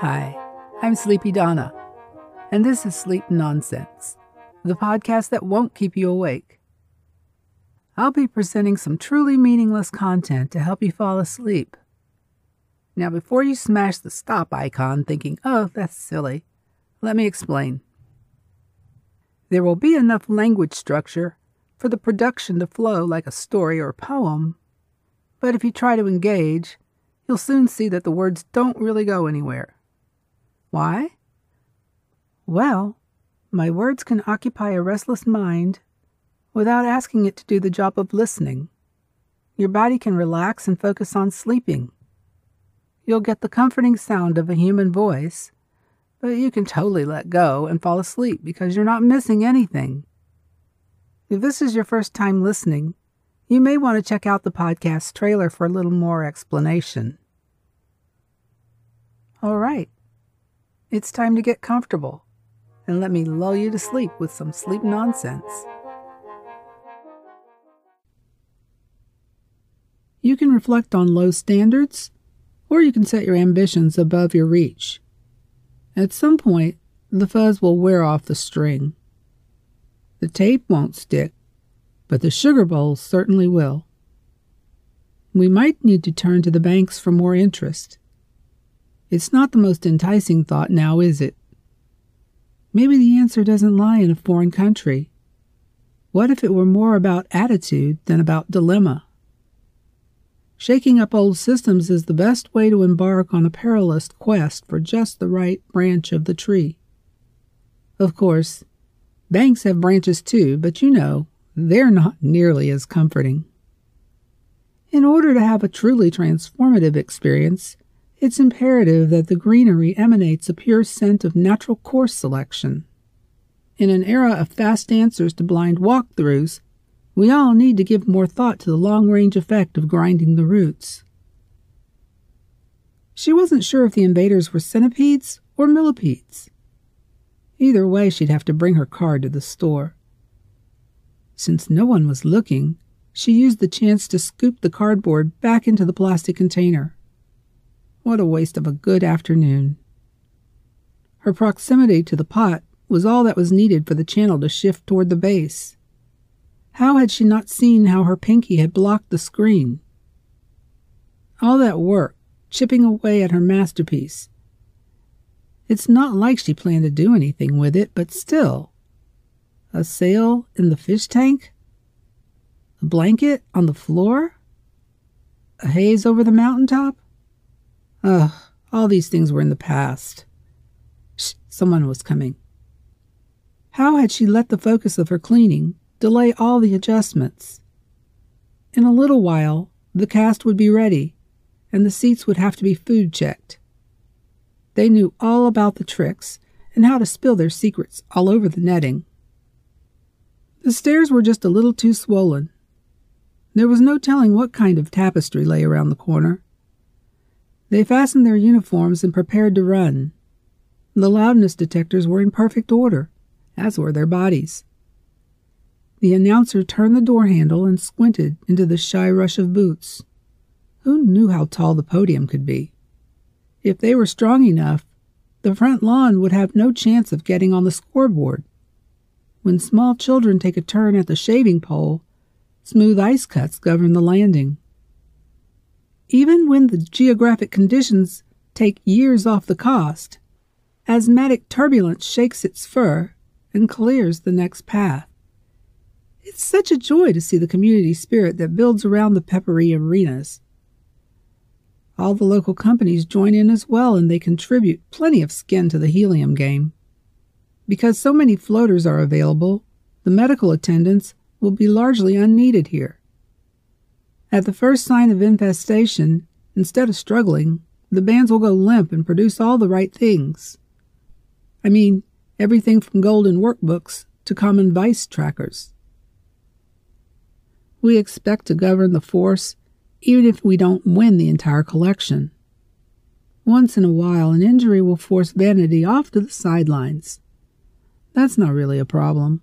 Hi, I'm Sleepy Donna, and this is Sleep Nonsense, the podcast that won't keep you awake. I'll be presenting some truly meaningless content to help you fall asleep. Now, before you smash the stop icon thinking, oh, that's silly, let me explain. There will be enough language structure for the production to flow like a story or poem, but if you try to engage, you'll soon see that the words don't really go anywhere. Why? Well, my words can occupy a restless mind without asking it to do the job of listening. Your body can relax and focus on sleeping. You'll get the comforting sound of a human voice, but you can totally let go and fall asleep because you're not missing anything. If this is your first time listening, you may want to check out the podcast trailer for a little more explanation. All right. It's time to get comfortable and let me lull you to sleep with some sleep nonsense. You can reflect on low standards, or you can set your ambitions above your reach. At some point, the fuzz will wear off the string. The tape won't stick, but the sugar bowls certainly will. We might need to turn to the banks for more interest. It's not the most enticing thought now, is it? Maybe the answer doesn't lie in a foreign country. What if it were more about attitude than about dilemma? Shaking up old systems is the best way to embark on a perilous quest for just the right branch of the tree. Of course, banks have branches too, but you know, they're not nearly as comforting. In order to have a truly transformative experience, it's imperative that the greenery emanates a pure scent of natural course selection. In an era of fast answers to blind walkthroughs, we all need to give more thought to the long range effect of grinding the roots. She wasn't sure if the invaders were centipedes or millipedes. Either way, she'd have to bring her card to the store. Since no one was looking, she used the chance to scoop the cardboard back into the plastic container. What a waste of a good afternoon. Her proximity to the pot was all that was needed for the channel to shift toward the base. How had she not seen how her pinky had blocked the screen? All that work, chipping away at her masterpiece. It's not like she planned to do anything with it, but still. A sail in the fish tank? A blanket on the floor? A haze over the mountaintop? Ugh, all these things were in the past. Shh, someone was coming. How had she let the focus of her cleaning delay all the adjustments? In a little while, the cast would be ready, and the seats would have to be food checked. They knew all about the tricks and how to spill their secrets all over the netting. The stairs were just a little too swollen. There was no telling what kind of tapestry lay around the corner. They fastened their uniforms and prepared to run. The loudness detectors were in perfect order, as were their bodies. The announcer turned the door handle and squinted into the shy rush of boots. Who knew how tall the podium could be? If they were strong enough, the front lawn would have no chance of getting on the scoreboard. When small children take a turn at the shaving pole, smooth ice cuts govern the landing even when the geographic conditions take years off the cost, asthmatic turbulence shakes its fur and clears the next path. It's such a joy to see the community spirit that builds around the peppery arenas. All the local companies join in as well and they contribute plenty of skin to the helium game. Because so many floaters are available, the medical attendants will be largely unneeded here. At the first sign of infestation, instead of struggling, the bands will go limp and produce all the right things. I mean, everything from golden workbooks to common vice trackers. We expect to govern the force even if we don't win the entire collection. Once in a while, an injury will force Vanity off to the sidelines. That's not really a problem.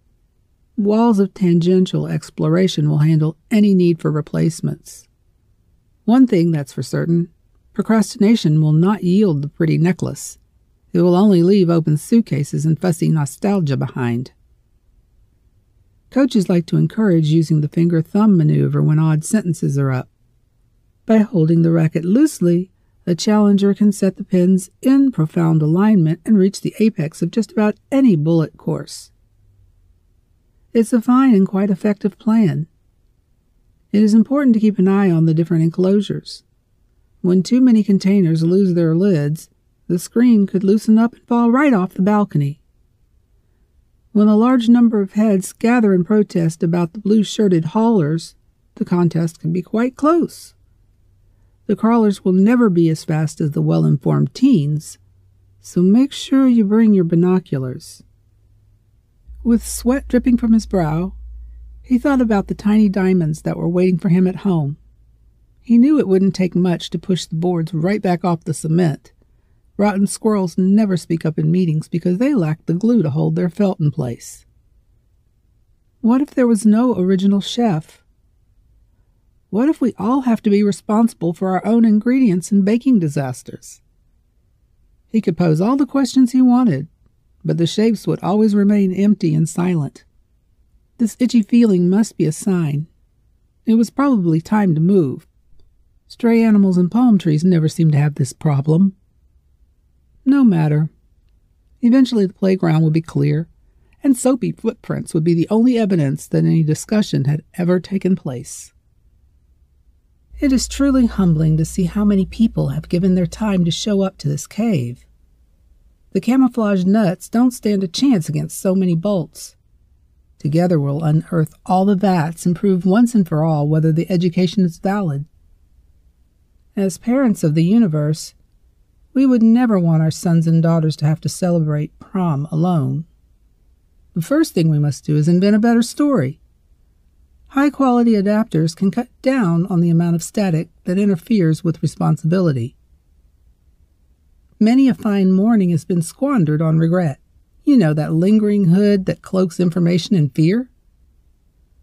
Walls of tangential exploration will handle any need for replacements. One thing that's for certain procrastination will not yield the pretty necklace. It will only leave open suitcases and fussy nostalgia behind. Coaches like to encourage using the finger thumb maneuver when odd sentences are up. By holding the racket loosely, a challenger can set the pins in profound alignment and reach the apex of just about any bullet course. It's a fine and quite effective plan. It is important to keep an eye on the different enclosures. When too many containers lose their lids, the screen could loosen up and fall right off the balcony. When a large number of heads gather in protest about the blue shirted haulers, the contest can be quite close. The crawlers will never be as fast as the well informed teens, so make sure you bring your binoculars. With sweat dripping from his brow, he thought about the tiny diamonds that were waiting for him at home. He knew it wouldn't take much to push the boards right back off the cement, Rotten squirrels never speak up in meetings because they lack the glue to hold their felt in place. What if there was no original chef? What if we all have to be responsible for our own ingredients in baking disasters? He could pose all the questions he wanted, but the shapes would always remain empty and silent. This itchy feeling must be a sign. It was probably time to move. Stray animals and palm trees never seem to have this problem. No matter. Eventually, the playground would be clear, and soapy footprints would be the only evidence that any discussion had ever taken place. It is truly humbling to see how many people have given their time to show up to this cave. The camouflage nuts don't stand a chance against so many bolts. Together we'll unearth all the vats and prove once and for all whether the education is valid. As parents of the universe, we would never want our sons and daughters to have to celebrate prom alone. The first thing we must do is invent a better story. High quality adapters can cut down on the amount of static that interferes with responsibility. Many a fine morning has been squandered on regret. You know, that lingering hood that cloaks information and fear?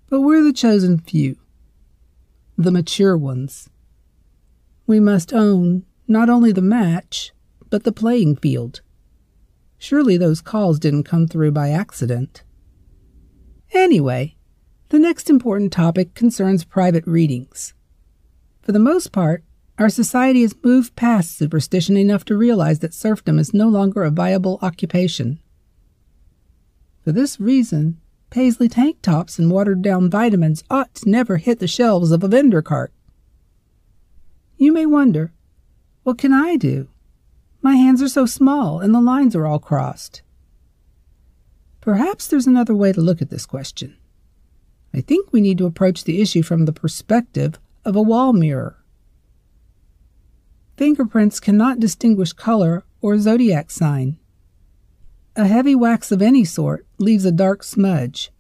But we're the chosen few, the mature ones. We must own not only the match, but the playing field. Surely those calls didn't come through by accident. Anyway, the next important topic concerns private readings. For the most part, our society has moved past superstition enough to realize that serfdom is no longer a viable occupation. For this reason, paisley tank tops and watered down vitamins ought to never hit the shelves of a vendor cart. You may wonder what can I do? My hands are so small and the lines are all crossed. Perhaps there's another way to look at this question. I think we need to approach the issue from the perspective of a wall mirror. Fingerprints cannot distinguish color or zodiac sign. A heavy wax of any sort leaves a dark smudge.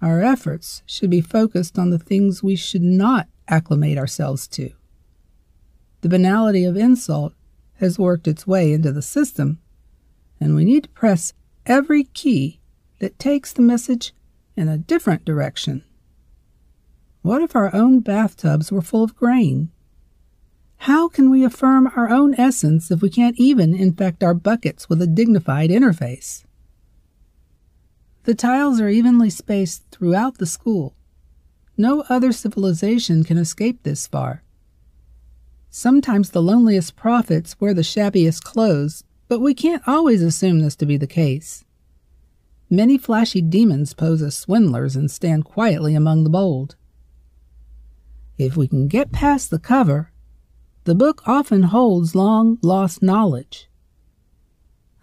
Our efforts should be focused on the things we should not acclimate ourselves to. The banality of insult has worked its way into the system, and we need to press every key that takes the message in a different direction. What if our own bathtubs were full of grain? How can we affirm our own essence if we can't even infect our buckets with a dignified interface? The tiles are evenly spaced throughout the school. No other civilization can escape this far. Sometimes the loneliest prophets wear the shabbiest clothes, but we can't always assume this to be the case. Many flashy demons pose as swindlers and stand quietly among the bold. If we can get past the cover, the book often holds long lost knowledge.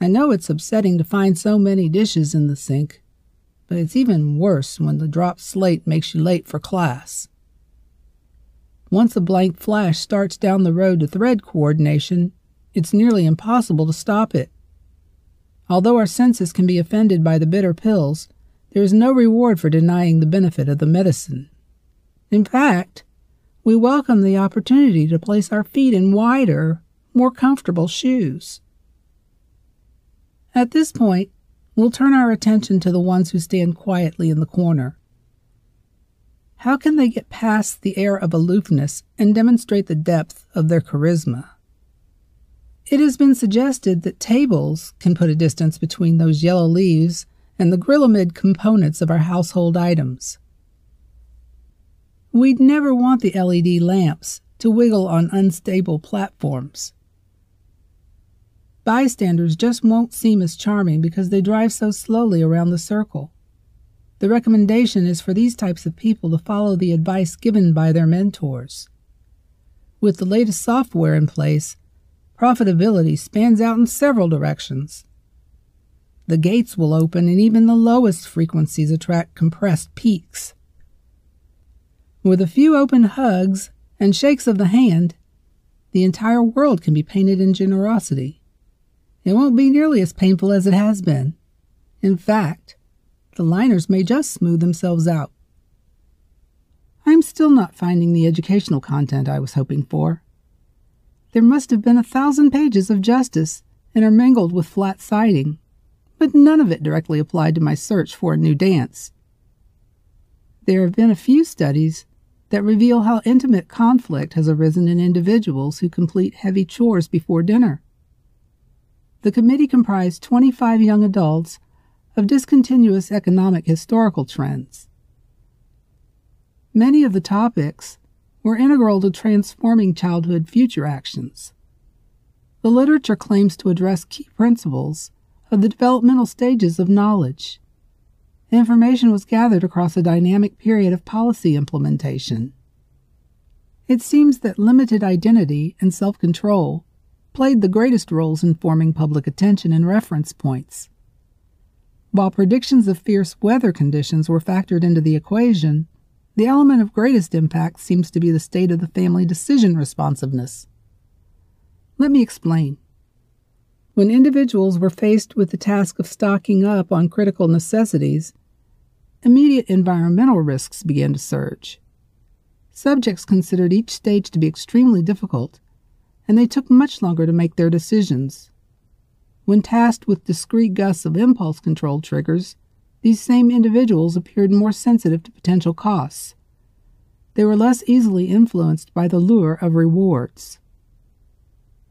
I know it's upsetting to find so many dishes in the sink, but it's even worse when the dropped slate makes you late for class. Once a blank flash starts down the road to thread coordination, it's nearly impossible to stop it. Although our senses can be offended by the bitter pills, there is no reward for denying the benefit of the medicine. In fact, we welcome the opportunity to place our feet in wider, more comfortable shoes. At this point, we'll turn our attention to the ones who stand quietly in the corner. how can they get past the air of aloofness and demonstrate the depth of their charisma? It has been suggested that tables can put a distance between those yellow leaves and the Grilamid components of our household items. We'd never want the LED lamps to wiggle on unstable platforms. Bystanders just won't seem as charming because they drive so slowly around the circle. The recommendation is for these types of people to follow the advice given by their mentors. With the latest software in place, profitability spans out in several directions. The gates will open and even the lowest frequencies attract compressed peaks. With a few open hugs and shakes of the hand, the entire world can be painted in generosity. It won't be nearly as painful as it has been. In fact, the liners may just smooth themselves out. I'm still not finding the educational content I was hoping for. There must have been a thousand pages of justice intermingled with flat siding. but none of it directly applied to my search for a new dance. There have been a few studies that reveal how intimate conflict has arisen in individuals who complete heavy chores before dinner. The committee comprised 25 young adults of discontinuous economic historical trends. Many of the topics were integral to transforming childhood future actions. The literature claims to address key principles of the developmental stages of knowledge. Information was gathered across a dynamic period of policy implementation. It seems that limited identity and self control played the greatest roles in forming public attention and reference points. While predictions of fierce weather conditions were factored into the equation, the element of greatest impact seems to be the state of the family decision responsiveness. Let me explain. When individuals were faced with the task of stocking up on critical necessities, immediate environmental risks began to surge. Subjects considered each stage to be extremely difficult, and they took much longer to make their decisions. When tasked with discrete gusts of impulse control triggers, these same individuals appeared more sensitive to potential costs. They were less easily influenced by the lure of rewards.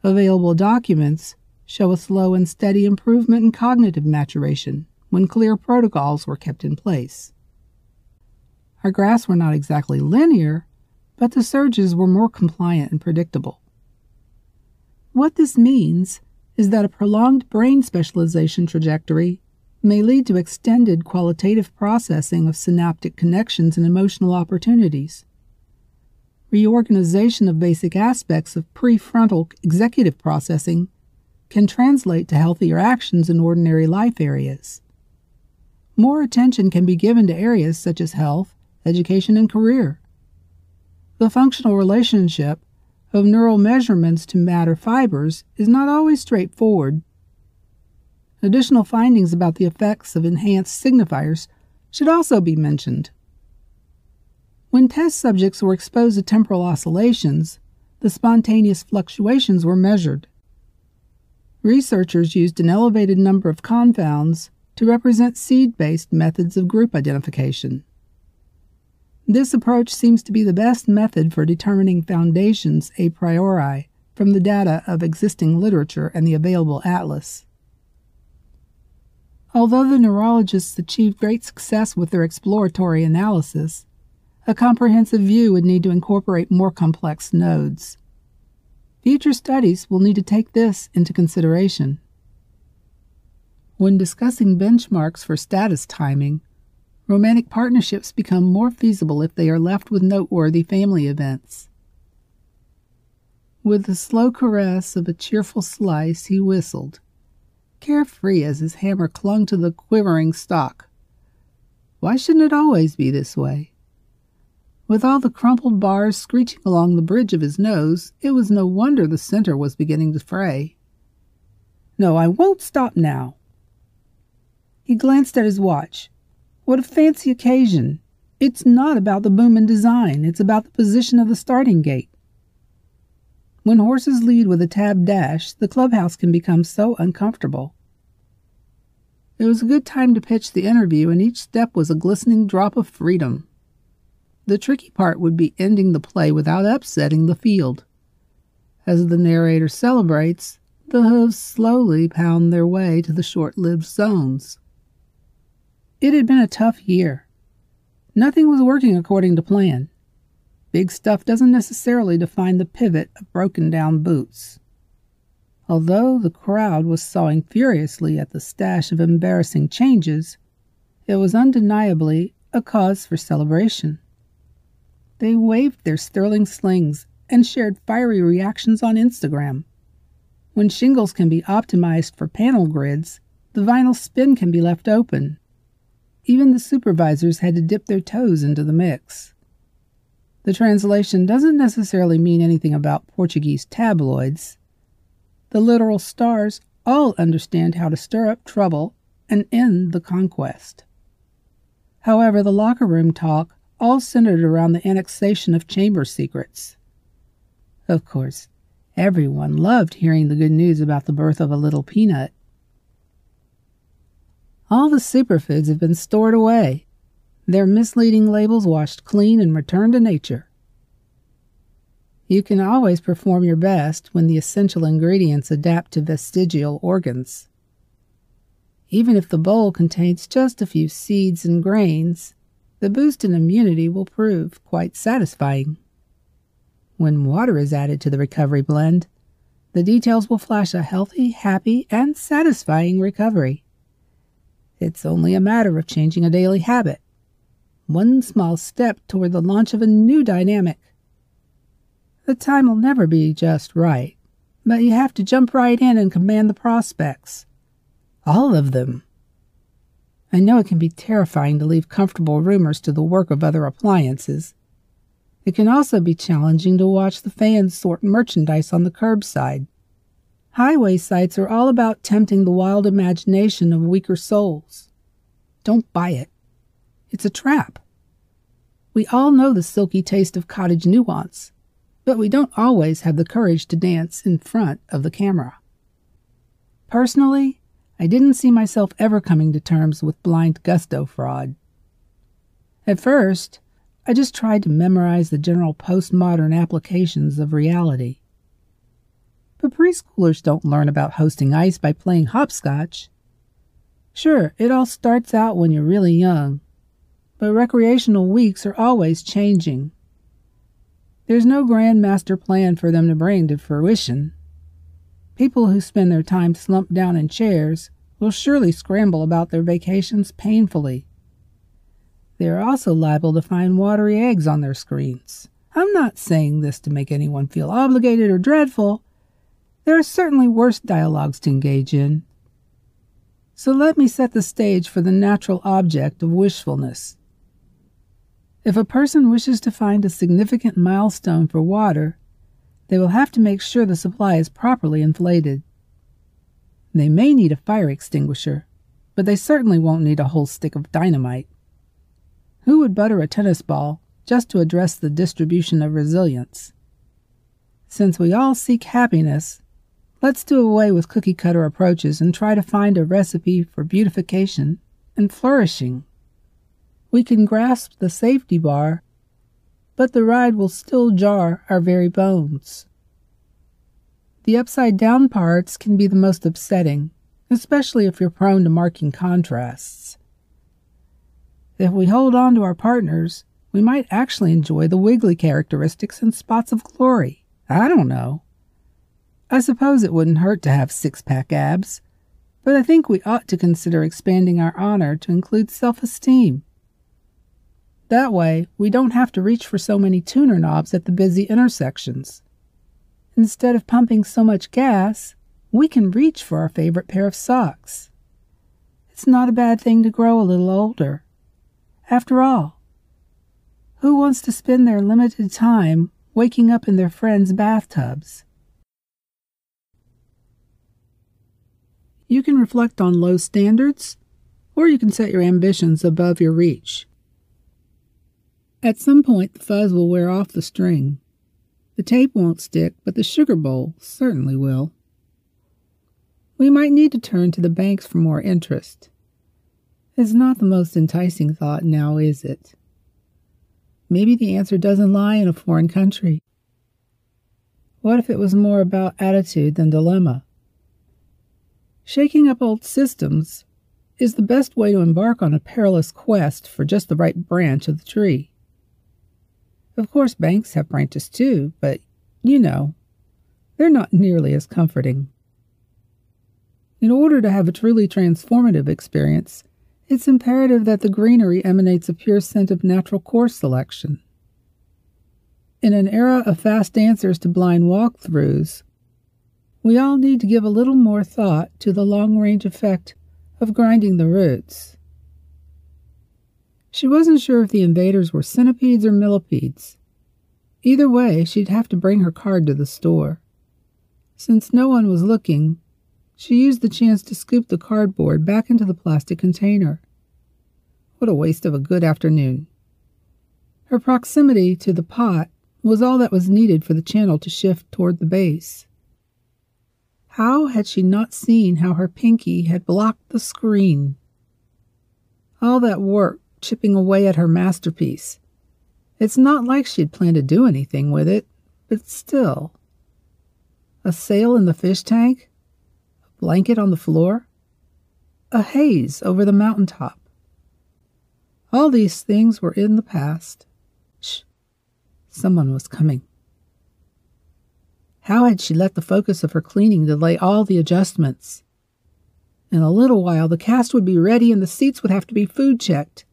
Available documents show a slow and steady improvement in cognitive maturation when clear protocols were kept in place. Our graphs were not exactly linear, but the surges were more compliant and predictable. What this means is that a prolonged brain specialization trajectory may lead to extended qualitative processing of synaptic connections and emotional opportunities. Reorganization of basic aspects of prefrontal executive processing can translate to healthier actions in ordinary life areas. More attention can be given to areas such as health, education, and career. The functional relationship of neural measurements to matter fibers is not always straightforward. Additional findings about the effects of enhanced signifiers should also be mentioned. When test subjects were exposed to temporal oscillations, the spontaneous fluctuations were measured. Researchers used an elevated number of confounds to represent seed based methods of group identification. This approach seems to be the best method for determining foundations a priori from the data of existing literature and the available atlas. Although the neurologists achieved great success with their exploratory analysis, a comprehensive view would need to incorporate more complex nodes. Future studies will need to take this into consideration. When discussing benchmarks for status timing, romantic partnerships become more feasible if they are left with noteworthy family events. With the slow caress of a cheerful slice, he whistled, carefree as his hammer clung to the quivering stock. Why shouldn't it always be this way? With all the crumpled bars screeching along the bridge of his nose, it was no wonder the center was beginning to fray. No, I won't stop now. He glanced at his watch. What a fancy occasion. It's not about the boom and design, it's about the position of the starting gate. When horses lead with a tab dash, the clubhouse can become so uncomfortable. It was a good time to pitch the interview, and each step was a glistening drop of freedom. The tricky part would be ending the play without upsetting the field. As the narrator celebrates, the hooves slowly pound their way to the short lived zones. It had been a tough year. Nothing was working according to plan. Big stuff doesn't necessarily define the pivot of broken down boots. Although the crowd was sawing furiously at the stash of embarrassing changes, it was undeniably a cause for celebration. They waved their sterling slings and shared fiery reactions on Instagram. When shingles can be optimized for panel grids, the vinyl spin can be left open. Even the supervisors had to dip their toes into the mix. The translation doesn't necessarily mean anything about Portuguese tabloids. The literal stars all understand how to stir up trouble and end the conquest. However, the locker room talk all centered around the annexation of chamber secrets. Of course, everyone loved hearing the good news about the birth of a little peanut. All the superfoods have been stored away, their misleading labels washed clean and returned to nature. You can always perform your best when the essential ingredients adapt to vestigial organs. Even if the bowl contains just a few seeds and grains, the boost in immunity will prove quite satisfying. When water is added to the recovery blend, the details will flash a healthy, happy, and satisfying recovery. It's only a matter of changing a daily habit. One small step toward the launch of a new dynamic. The time will never be just right, but you have to jump right in and command the prospects. All of them. I know it can be terrifying to leave comfortable rumors to the work of other appliances, it can also be challenging to watch the fans sort merchandise on the curbside. Highway sites are all about tempting the wild imagination of weaker souls. Don't buy it. It's a trap. We all know the silky taste of cottage nuance, but we don't always have the courage to dance in front of the camera. Personally, I didn't see myself ever coming to terms with blind gusto fraud. At first, I just tried to memorize the general postmodern applications of reality. But preschoolers don't learn about hosting ice by playing hopscotch. Sure, it all starts out when you're really young, but recreational weeks are always changing. There's no grand master plan for them to bring to fruition. People who spend their time slumped down in chairs will surely scramble about their vacations painfully. They are also liable to find watery eggs on their screens. I'm not saying this to make anyone feel obligated or dreadful. There are certainly worse dialogues to engage in. So let me set the stage for the natural object of wishfulness. If a person wishes to find a significant milestone for water, they will have to make sure the supply is properly inflated. They may need a fire extinguisher, but they certainly won't need a whole stick of dynamite. Who would butter a tennis ball just to address the distribution of resilience? Since we all seek happiness, let's do away with cookie cutter approaches and try to find a recipe for beautification and flourishing. We can grasp the safety bar, but the ride will still jar our very bones. The upside down parts can be the most upsetting, especially if you're prone to marking contrasts. If we hold on to our partners, we might actually enjoy the wiggly characteristics and spots of glory. I don't know. I suppose it wouldn't hurt to have six pack abs, but I think we ought to consider expanding our honor to include self esteem. That way, we don't have to reach for so many tuner knobs at the busy intersections. Instead of pumping so much gas, we can reach for our favorite pair of socks. It's not a bad thing to grow a little older. After all, who wants to spend their limited time waking up in their friends' bathtubs? You can reflect on low standards, or you can set your ambitions above your reach. At some point, the fuzz will wear off the string. The tape won't stick, but the sugar bowl certainly will. We might need to turn to the banks for more interest is not the most enticing thought now, is it? maybe the answer doesn't lie in a foreign country. What if it was more about attitude than dilemma? Shaking up old systems is the best way to embark on a perilous quest for just the right branch of the tree. Of course, banks have branches too, but you know, they're not nearly as comforting. In order to have a truly transformative experience, it's imperative that the greenery emanates a pure scent of natural course selection. In an era of fast answers to blind walkthroughs, we all need to give a little more thought to the long range effect of grinding the roots. She wasn't sure if the invaders were centipedes or millipedes. Either way, she'd have to bring her card to the store. Since no one was looking, she used the chance to scoop the cardboard back into the plastic container. What a waste of a good afternoon. Her proximity to the pot was all that was needed for the channel to shift toward the base. How had she not seen how her pinky had blocked the screen? All that work chipping away at her masterpiece. It's not like she'd planned to do anything with it, but still. A sail in the fish tank? A blanket on the floor? A haze over the mountain top? All these things were in the past. Shh. Someone was coming. How had she let the focus of her cleaning delay all the adjustments? In a little while, the cast would be ready and the seats would have to be food checked.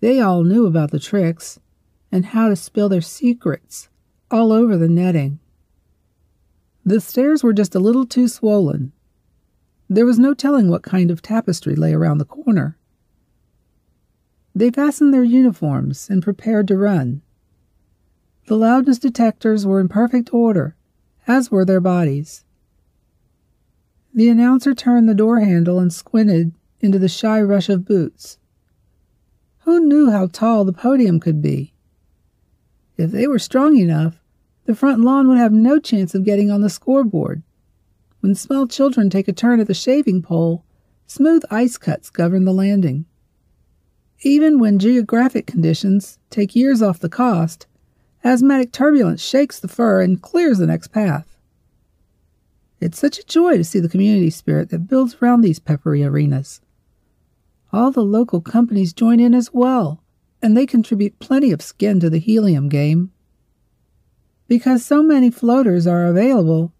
They all knew about the tricks and how to spill their secrets all over the netting. The stairs were just a little too swollen. There was no telling what kind of tapestry lay around the corner. They fastened their uniforms and prepared to run. The loudness detectors were in perfect order, as were their bodies. The announcer turned the door handle and squinted into the shy rush of boots. Who knew how tall the podium could be? If they were strong enough, the front lawn would have no chance of getting on the scoreboard. When small children take a turn at the shaving pole, smooth ice cuts govern the landing. Even when geographic conditions take years off the cost, Asthmatic turbulence shakes the fur and clears the next path. It's such a joy to see the community spirit that builds around these peppery arenas. All the local companies join in as well, and they contribute plenty of skin to the helium game. Because so many floaters are available,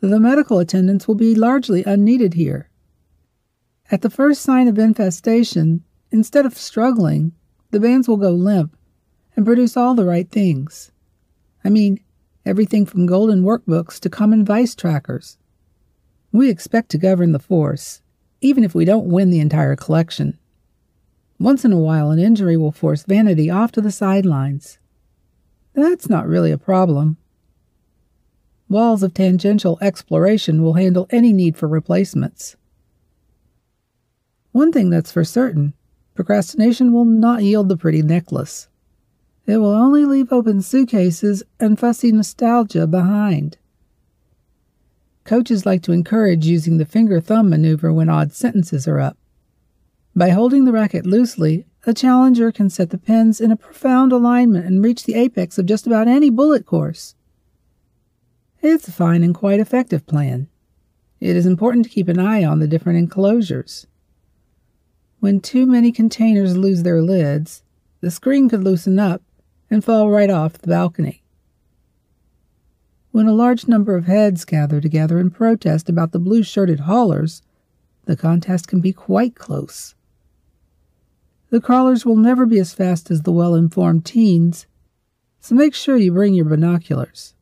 the medical attendants will be largely unneeded here. At the first sign of infestation, instead of struggling, the bands will go limp and produce all the right things. I mean, everything from golden workbooks to common vice trackers. We expect to govern the force, even if we don't win the entire collection. Once in a while, an injury will force Vanity off to the sidelines. That's not really a problem. Walls of tangential exploration will handle any need for replacements. One thing that's for certain procrastination will not yield the pretty necklace. It will only leave open suitcases and fussy nostalgia behind. Coaches like to encourage using the finger thumb maneuver when odd sentences are up. By holding the racket loosely, a challenger can set the pins in a profound alignment and reach the apex of just about any bullet course. It's a fine and quite effective plan. It is important to keep an eye on the different enclosures. When too many containers lose their lids, the screen could loosen up and fall right off the balcony. When a large number of heads gather together in protest about the blue shirted haulers, the contest can be quite close. The crawlers will never be as fast as the well informed teens, so make sure you bring your binoculars.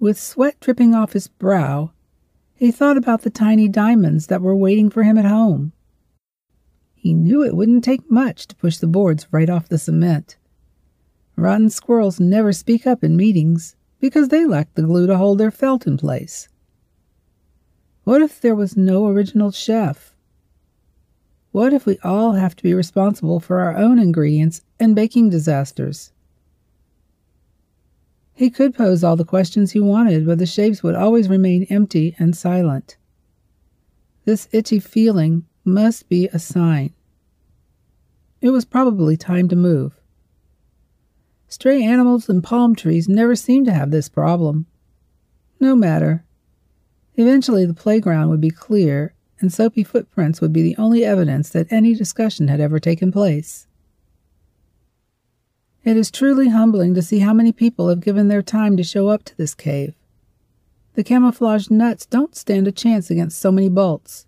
With sweat dripping off his brow, he thought about the tiny diamonds that were waiting for him at home. He knew it wouldn't take much to push the boards right off the cement. Rotten squirrels never speak up in meetings because they lack the glue to hold their felt in place. What if there was no original chef? What if we all have to be responsible for our own ingredients and baking disasters? He could pose all the questions he wanted, but the shapes would always remain empty and silent. This itchy feeling must be a sign. it was probably time to move. Stray animals and palm trees never seemed to have this problem. No matter. Eventually, the playground would be clear, and soapy footprints would be the only evidence that any discussion had ever taken place. It is truly humbling to see how many people have given their time to show up to this cave. The camouflaged nuts don't stand a chance against so many bolts.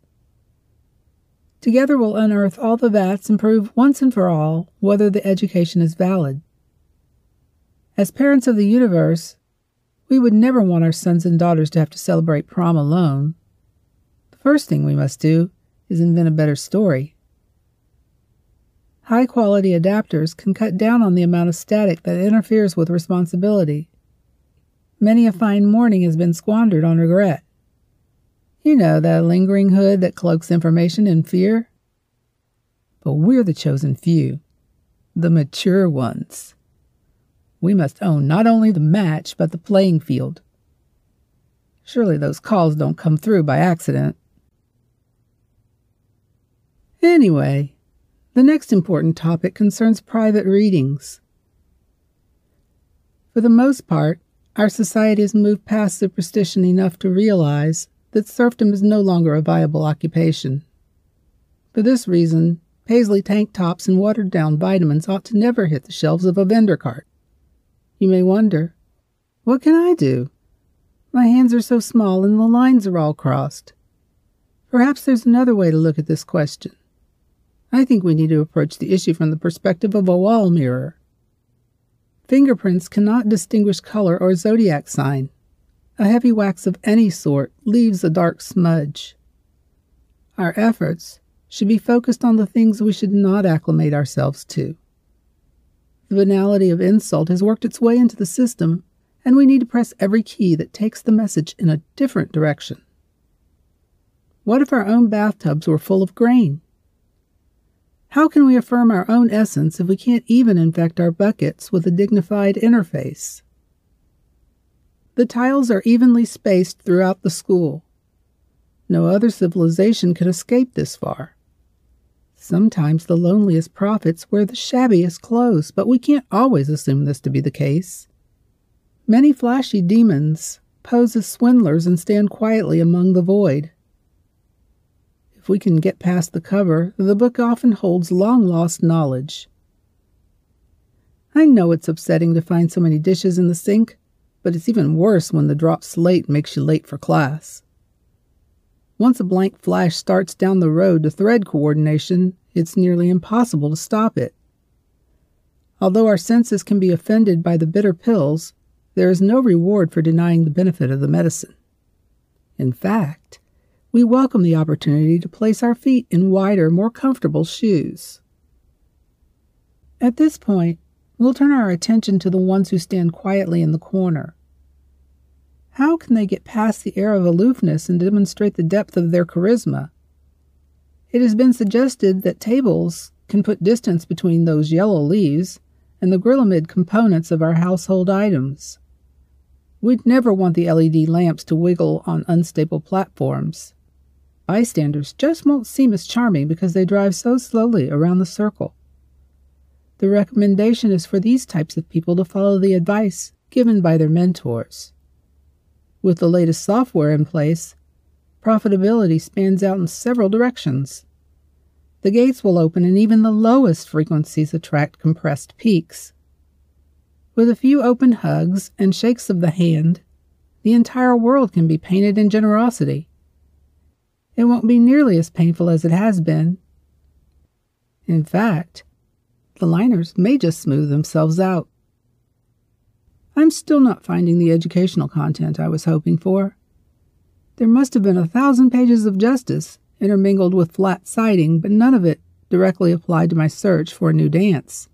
Together we'll unearth all the vats and prove once and for all whether the education is valid. As parents of the universe, we would never want our sons and daughters to have to celebrate prom alone. The first thing we must do is invent a better story. High quality adapters can cut down on the amount of static that interferes with responsibility. Many a fine morning has been squandered on regret. You know, that lingering hood that cloaks information and fear. But we're the chosen few, the mature ones we must own not only the match, but the playing field. Surely those calls don't come through by accident. Anyway, the next important topic concerns private readings. For the most part, our society has moved past superstition enough to realize that serfdom is no longer a viable occupation. For this reason, paisley tank tops and watered down vitamins ought to never hit the shelves of a vendor cart. You may wonder, what can I do? My hands are so small and the lines are all crossed. Perhaps there's another way to look at this question. I think we need to approach the issue from the perspective of a wall mirror. Fingerprints cannot distinguish color or zodiac sign. A heavy wax of any sort leaves a dark smudge. Our efforts should be focused on the things we should not acclimate ourselves to. The banality of insult has worked its way into the system, and we need to press every key that takes the message in a different direction. What if our own bathtubs were full of grain? How can we affirm our own essence if we can't even infect our buckets with a dignified interface? The tiles are evenly spaced throughout the school. No other civilization can escape this far. Sometimes the loneliest prophets wear the shabbiest clothes, but we can't always assume this to be the case. Many flashy demons pose as swindlers and stand quietly among the void. If we can get past the cover, the book often holds long lost knowledge. I know it's upsetting to find so many dishes in the sink, but it's even worse when the dropped slate makes you late for class. Once a blank flash starts down the road to thread coordination, it's nearly impossible to stop it. Although our senses can be offended by the bitter pills, there is no reward for denying the benefit of the medicine. In fact, we welcome the opportunity to place our feet in wider, more comfortable shoes. At this point, we'll turn our attention to the ones who stand quietly in the corner. How can they get past the air of aloofness and demonstrate the depth of their charisma? It has been suggested that tables can put distance between those yellow leaves and the Grilamid components of our household items. We'd never want the LED lamps to wiggle on unstable platforms. Bystanders just won't seem as charming because they drive so slowly around the circle. The recommendation is for these types of people to follow the advice given by their mentors. With the latest software in place, profitability spans out in several directions. The gates will open and even the lowest frequencies attract compressed peaks. With a few open hugs and shakes of the hand, the entire world can be painted in generosity. It won't be nearly as painful as it has been. In fact, the liners may just smooth themselves out. I'm still not finding the educational content I was hoping for. There must have been a thousand pages of justice intermingled with flat citing, but none of it directly applied to my search for a new dance.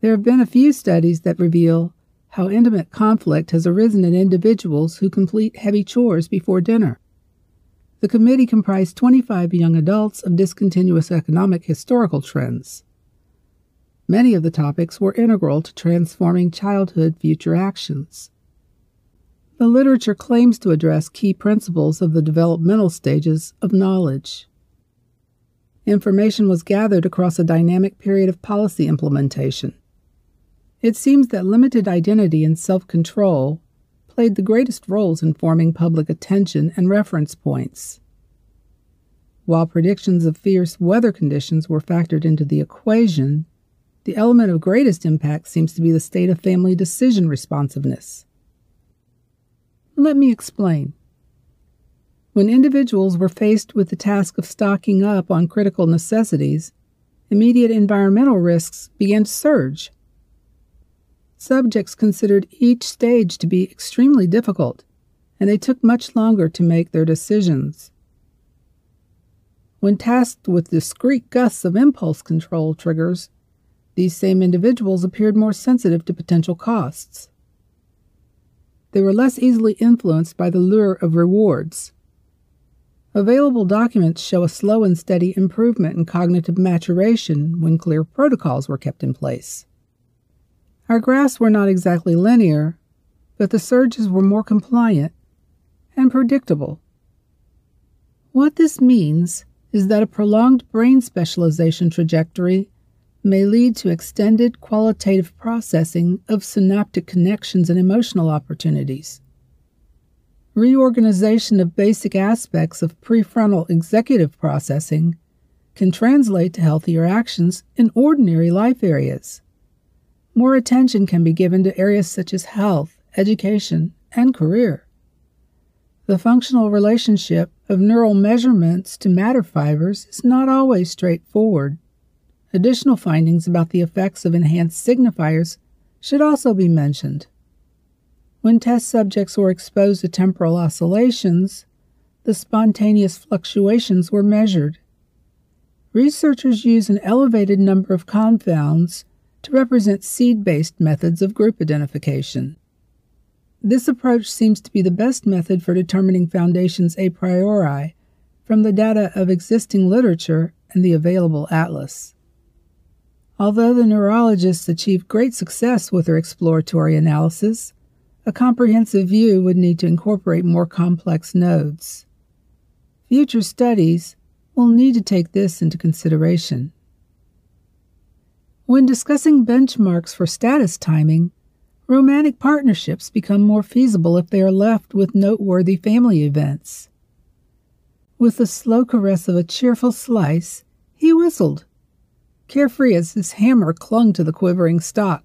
There have been a few studies that reveal how intimate conflict has arisen in individuals who complete heavy chores before dinner. The committee comprised 25 young adults of discontinuous economic historical trends. Many of the topics were integral to transforming childhood future actions. The literature claims to address key principles of the developmental stages of knowledge. Information was gathered across a dynamic period of policy implementation. It seems that limited identity and self control played the greatest roles in forming public attention and reference points. While predictions of fierce weather conditions were factored into the equation, the element of greatest impact seems to be the state of family decision responsiveness. Let me explain. When individuals were faced with the task of stocking up on critical necessities, immediate environmental risks began to surge. Subjects considered each stage to be extremely difficult, and they took much longer to make their decisions. When tasked with discrete gusts of impulse control triggers, these same individuals appeared more sensitive to potential costs. They were less easily influenced by the lure of rewards. Available documents show a slow and steady improvement in cognitive maturation when clear protocols were kept in place. Our graphs were not exactly linear, but the surges were more compliant and predictable. What this means is that a prolonged brain specialization trajectory may lead to extended qualitative processing of synaptic connections and emotional opportunities. Reorganization of basic aspects of prefrontal executive processing can translate to healthier actions in ordinary life areas. More attention can be given to areas such as health, education, and career. The functional relationship of neural measurements to matter fibers is not always straightforward. Additional findings about the effects of enhanced signifiers should also be mentioned. When test subjects were exposed to temporal oscillations, the spontaneous fluctuations were measured. Researchers use an elevated number of confounds to represent seed based methods of group identification. This approach seems to be the best method for determining foundations a priori from the data of existing literature and the available atlas. Although the neurologists achieved great success with their exploratory analysis, a comprehensive view would need to incorporate more complex nodes. Future studies will need to take this into consideration. When discussing benchmarks for status timing, Romantic partnerships become more feasible if they are left with noteworthy family events. With the slow caress of a cheerful slice, he whistled, carefree as his hammer clung to the quivering stock.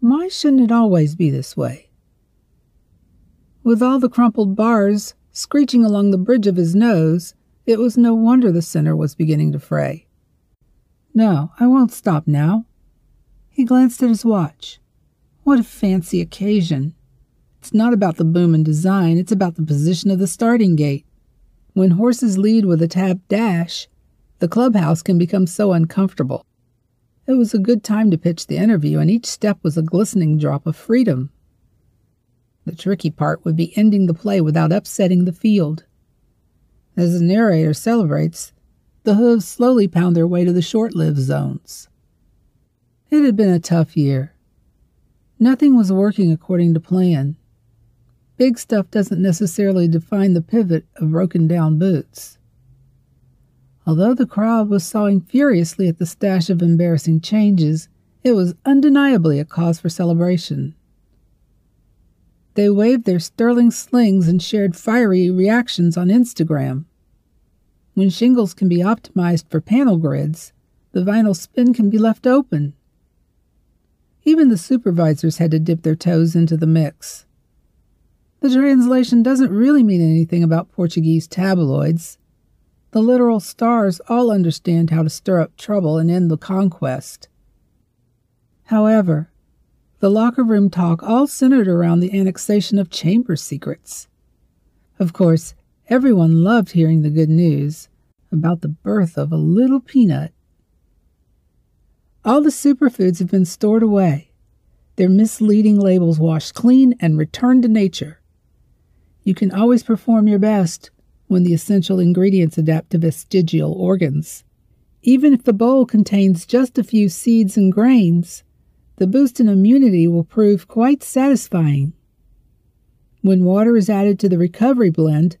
Why shouldn't it always be this way? With all the crumpled bars screeching along the bridge of his nose, it was no wonder the center was beginning to fray. No, I won't stop now. He glanced at his watch. What a fancy occasion. It's not about the boom and design, it's about the position of the starting gate. When horses lead with a tap dash, the clubhouse can become so uncomfortable. It was a good time to pitch the interview, and each step was a glistening drop of freedom. The tricky part would be ending the play without upsetting the field. As the narrator celebrates, the hooves slowly pound their way to the short lived zones. It had been a tough year. Nothing was working according to plan. Big stuff doesn't necessarily define the pivot of broken down boots. Although the crowd was sawing furiously at the stash of embarrassing changes, it was undeniably a cause for celebration. They waved their sterling slings and shared fiery reactions on Instagram. When shingles can be optimized for panel grids, the vinyl spin can be left open. Even the supervisors had to dip their toes into the mix. The translation doesn't really mean anything about Portuguese tabloids. The literal stars all understand how to stir up trouble and end the conquest. However, the locker room talk all centered around the annexation of chamber secrets. Of course, everyone loved hearing the good news about the birth of a little peanut. All the superfoods have been stored away, their misleading labels washed clean and returned to nature. You can always perform your best when the essential ingredients adapt to vestigial organs. Even if the bowl contains just a few seeds and grains, the boost in immunity will prove quite satisfying. When water is added to the recovery blend,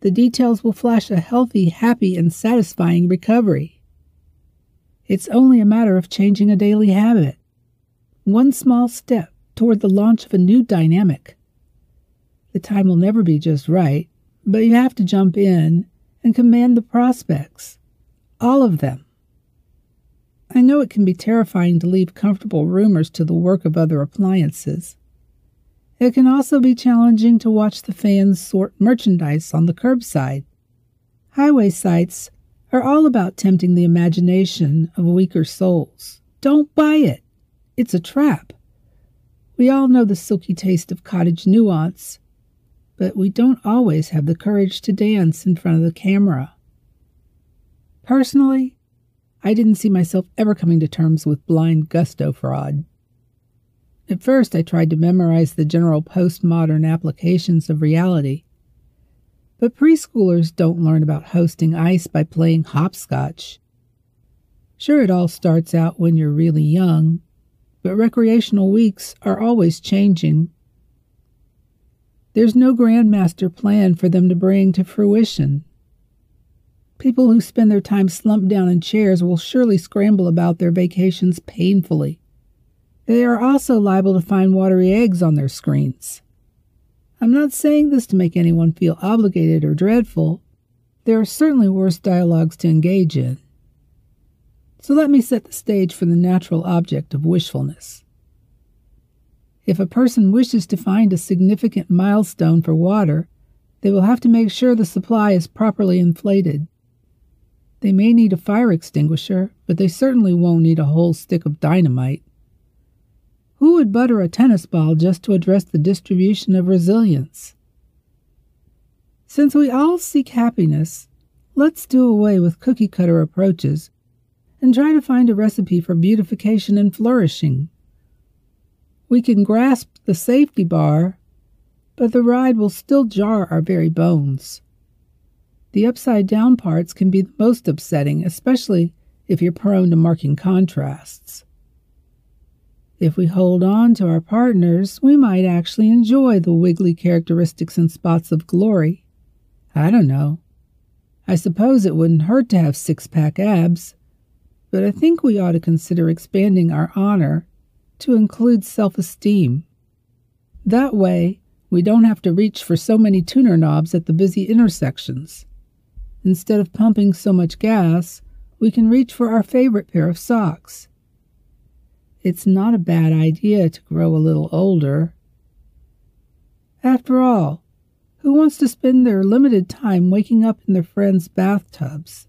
the details will flash a healthy, happy, and satisfying recovery. It's only a matter of changing a daily habit. One small step toward the launch of a new dynamic. The time will never be just right, but you have to jump in and command the prospects. All of them. I know it can be terrifying to leave comfortable rumors to the work of other appliances. It can also be challenging to watch the fans sort merchandise on the curbside. Highway sites are all about tempting the imagination of weaker souls. Don't buy it. It's a trap. We all know the silky taste of cottage nuance, but we don't always have the courage to dance in front of the camera. Personally, I didn't see myself ever coming to terms with blind gusto fraud. At first, I tried to memorize the general postmodern applications of reality. But preschoolers don't learn about hosting ice by playing hopscotch. Sure, it all starts out when you're really young, but recreational weeks are always changing. There's no grandmaster plan for them to bring to fruition. People who spend their time slumped down in chairs will surely scramble about their vacations painfully. They are also liable to find watery eggs on their screens. I'm not saying this to make anyone feel obligated or dreadful. There are certainly worse dialogues to engage in. So let me set the stage for the natural object of wishfulness. If a person wishes to find a significant milestone for water, they will have to make sure the supply is properly inflated. They may need a fire extinguisher, but they certainly won't need a whole stick of dynamite. Who would butter a tennis ball just to address the distribution of resilience? Since we all seek happiness, let's do away with cookie cutter approaches and try to find a recipe for beautification and flourishing. We can grasp the safety bar, but the ride will still jar our very bones. The upside down parts can be the most upsetting, especially if you're prone to marking contrasts. If we hold on to our partners, we might actually enjoy the wiggly characteristics and spots of glory. I don't know. I suppose it wouldn't hurt to have six pack abs but I think we ought to consider expanding our honor to include self esteem. That way, we don't have to reach for so many tuner knobs at the busy intersections. Instead of pumping so much gas, we can reach for our favorite pair of socks. It's not a bad idea to grow a little older. After all, who wants to spend their limited time waking up in their friends' bathtubs?